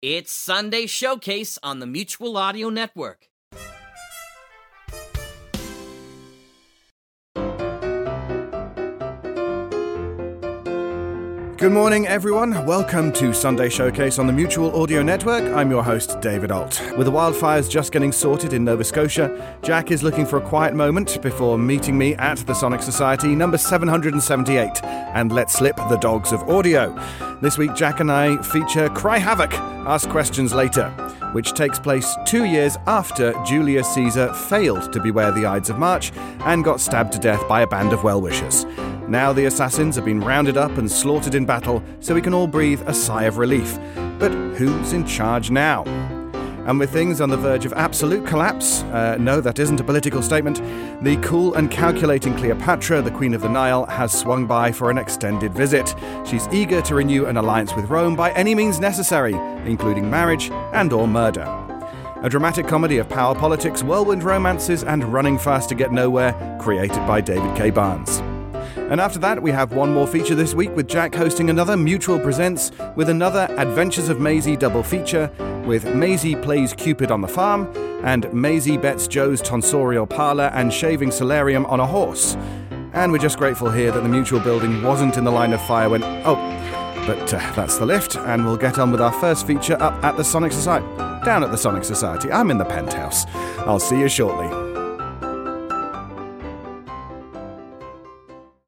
It's Sunday Showcase on the Mutual Audio Network. Good morning, everyone. Welcome to Sunday Showcase on the Mutual Audio Network. I'm your host, David Ault. With the wildfires just getting sorted in Nova Scotia, Jack is looking for a quiet moment before meeting me at the Sonic Society number 778 and let slip the dogs of audio. This week, Jack and I feature Cry Havoc, Ask Questions Later, which takes place two years after Julius Caesar failed to beware the Ides of March and got stabbed to death by a band of well wishers. Now the assassins have been rounded up and slaughtered in battle, so we can all breathe a sigh of relief. But who's in charge now? And with things on the verge of absolute collapse, uh, no, that isn't a political statement, the cool and calculating Cleopatra, the Queen of the Nile, has swung by for an extended visit. She's eager to renew an alliance with Rome by any means necessary, including marriage and or murder. A dramatic comedy of power politics, whirlwind romances, and running fast to get nowhere, created by David K. Barnes. And after that, we have one more feature this week with Jack hosting another Mutual Presents with another Adventures of Maisie double feature with Maisie Plays Cupid on the Farm and Maisie Bets Joe's Tonsorial Parlour and Shaving Solarium on a Horse. And we're just grateful here that the Mutual building wasn't in the line of fire when. Oh, but uh, that's the lift, and we'll get on with our first feature up at the Sonic Society. Down at the Sonic Society. I'm in the penthouse. I'll see you shortly.